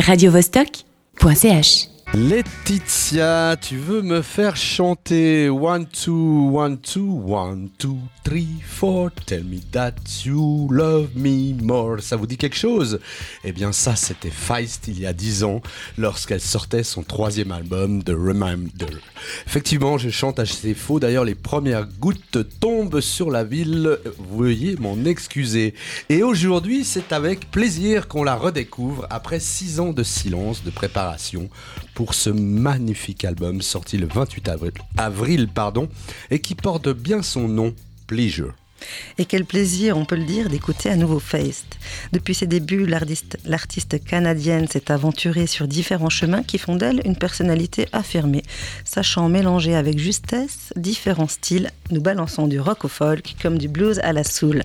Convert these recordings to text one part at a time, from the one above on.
radiovostok.ch Laetitia, tu veux me faire chanter? One, two, one, two, one, two, three, four. Tell me that you love me more. Ça vous dit quelque chose? Eh bien, ça, c'était Feist il y a dix ans, lorsqu'elle sortait son troisième album, The Reminder. Effectivement, je chante assez faux. D'ailleurs, les premières gouttes tombent sur la ville. Veuillez m'en excuser. Et aujourd'hui, c'est avec plaisir qu'on la redécouvre après six ans de silence, de préparation pour ce magnifique album sorti le 28 avril, pardon, et qui porte bien son nom, Pleasure. Et quel plaisir, on peut le dire, d'écouter à nouveau Feist. Depuis ses débuts, l'artiste canadienne s'est aventurée sur différents chemins qui font d'elle une personnalité affirmée, sachant mélanger avec justesse différents styles, nous balançant du rock au folk comme du blues à la soul.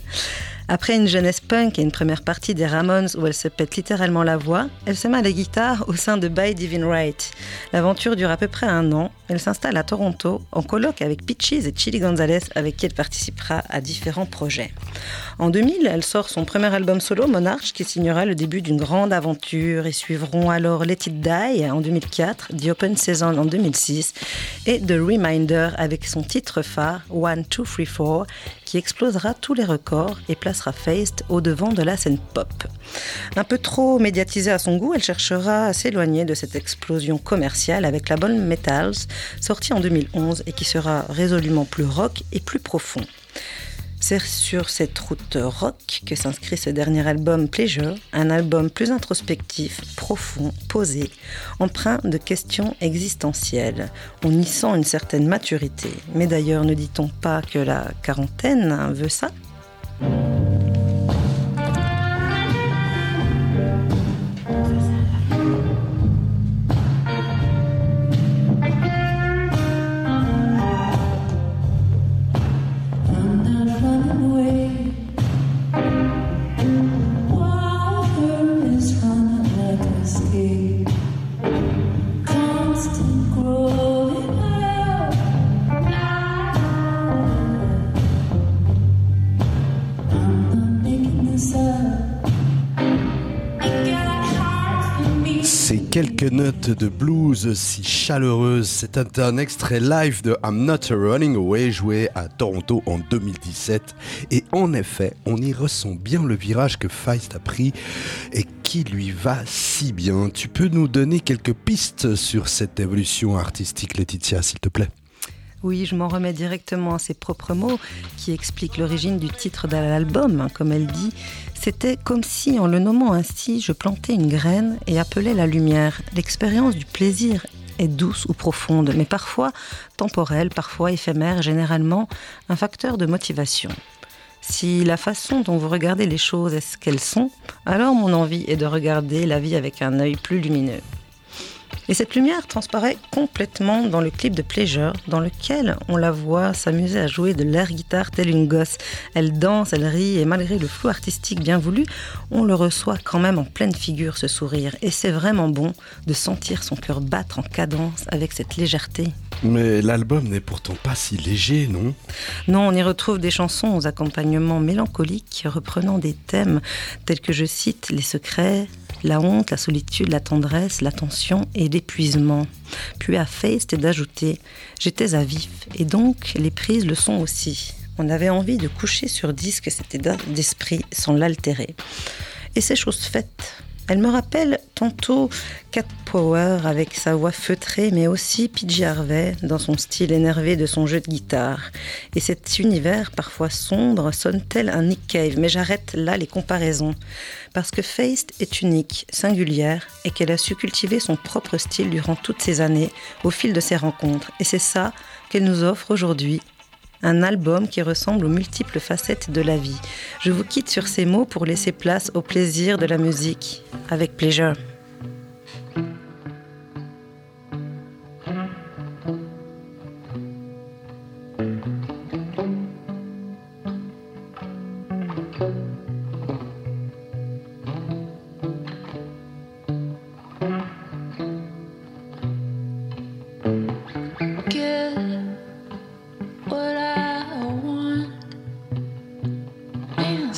Après une jeunesse punk et une première partie des Ramones où elle se pète littéralement la voix, elle se met à la guitare au sein de By Divine Right. L'aventure dure à peu près un an. Elle s'installe à Toronto en colloque avec Peaches et Chili Gonzalez avec qui elle participera à différents projets. En 2000, elle sort son premier album solo, Monarch, qui signera le début d'une grande aventure et suivront alors Let It Die en 2004, The Open Season en 2006 et The Reminder avec son titre phare One, Two, Three, Four qui explosera tous les records et placera Feist au devant de la scène pop. Un peu trop médiatisée à son goût, elle cherchera à s'éloigner de cette explosion commerciale avec la bonne Metals, sortie en 2011 et qui sera résolument plus rock et plus profond. C'est sur cette route rock que s'inscrit ce dernier album Pleasure, un album plus introspectif, profond, posé, empreint de questions existentielles. On y sent une certaine maturité. Mais d'ailleurs, ne dit-on pas que la quarantaine veut ça? Quelques notes de blues si chaleureuses. C'est un, extrait live de I'm Not Running Away joué à Toronto en 2017. Et en effet, on y ressent bien le virage que Feist a pris et qui lui va si bien. Tu peux nous donner quelques pistes sur cette évolution artistique, Laetitia, s'il te plaît? Oui, je m'en remets directement à ses propres mots qui expliquent l'origine du titre de l'album. Comme elle dit, c'était comme si, en le nommant ainsi, je plantais une graine et appelais la lumière. L'expérience du plaisir est douce ou profonde, mais parfois temporelle, parfois éphémère, généralement un facteur de motivation. Si la façon dont vous regardez les choses est ce qu'elles sont, alors mon envie est de regarder la vie avec un œil plus lumineux. Et cette lumière transparaît complètement dans le clip de Pleasure, dans lequel on la voit s'amuser à jouer de l'air guitare telle une gosse. Elle danse, elle rit, et malgré le flou artistique bien voulu, on le reçoit quand même en pleine figure ce sourire. Et c'est vraiment bon de sentir son cœur battre en cadence avec cette légèreté. Mais l'album n'est pourtant pas si léger, non? Non, on y retrouve des chansons aux accompagnements mélancoliques reprenant des thèmes tels que je cite les secrets, la honte, la solitude, la tendresse, l'attention et l'épuisement. Puis à Feist et d'ajouter J'étais à vif, et donc les prises le sont aussi. On avait envie de coucher sur disque cet état d'esprit sans l'altérer. Et c'est chose faite. Elle me rappelle tantôt Cat Power avec sa voix feutrée, mais aussi PJ Harvey dans son style énervé de son jeu de guitare. Et cet univers parfois sombre sonne tel un Nick Cave, mais j'arrête là les comparaisons. Parce que Feist est unique, singulière, et qu'elle a su cultiver son propre style durant toutes ces années, au fil de ses rencontres. Et c'est ça qu'elle nous offre aujourd'hui un album qui ressemble aux multiples facettes de la vie. Je vous quitte sur ces mots pour laisser place au plaisir de la musique. Avec plaisir.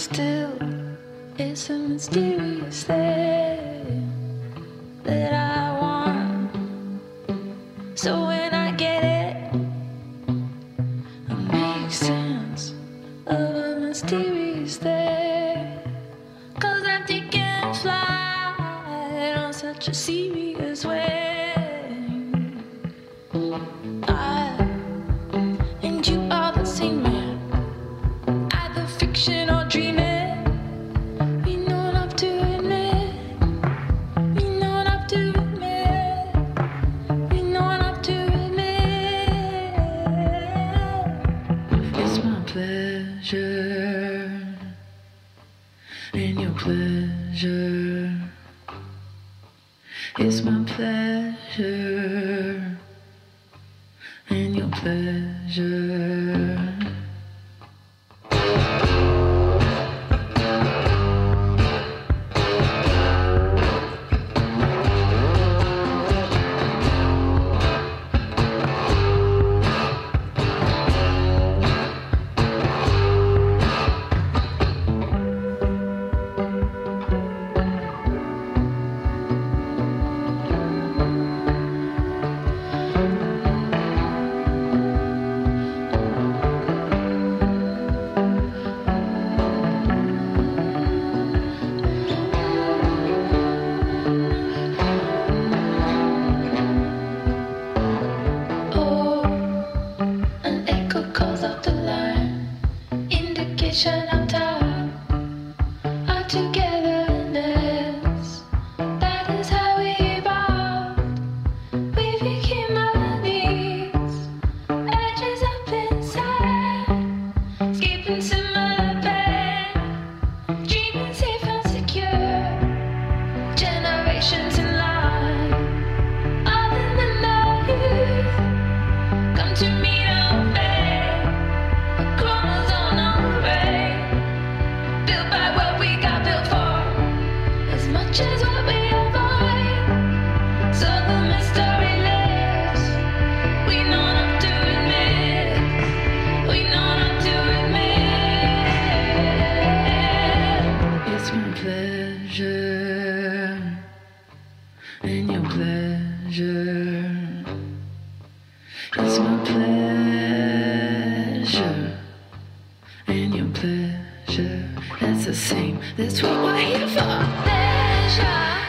still it's a mysterious thing that I want. So when I get it, I make sense of a mysterious thing. Cause empty can fly on such a serious way. pleasure. It's my pleasure and your pleasure. station on top are togetherness. That is how we evolved. We became our needs, edges up inside, escaping my bed, dreaming safe and secure. Generation. That's what we're here for. Pleasure.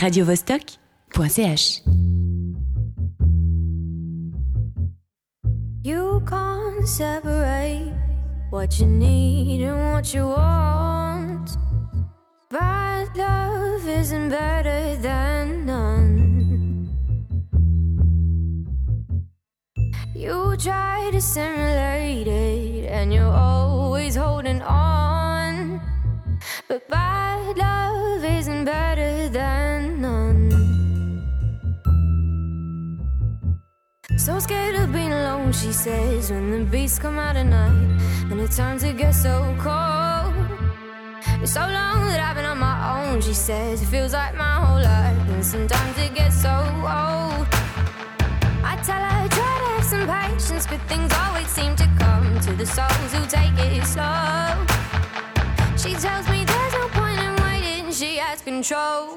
radiovostok.ch. You can't separate what you need and what you want. Bad love isn't better than none. You try to simulate it, and you're always holding on. But bad love isn't better than So scared of being alone, she says, when the beats come out at night and the times it gets so cold. It's so long that I've been on my own, she says, it feels like my whole life, and sometimes it gets so old. I tell her, try to have some patience, but things always seem to come to the souls who take it slow. She tells me there's no point in waiting, she has control.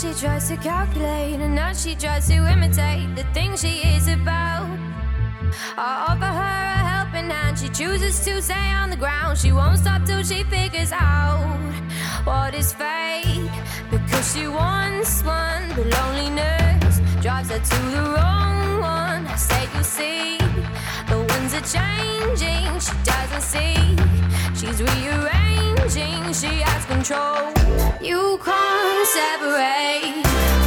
She tries to calculate, and now she tries to imitate the things she is about. I offer her a helping hand, she chooses to stay on the ground. She won't stop till she figures out what is fate. Because she wants one, but loneliness drives her to the wrong one. I say, you see, the winds are changing, she doesn't see. She's rearranging, she has control. You can't separate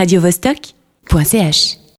radiovostok.ch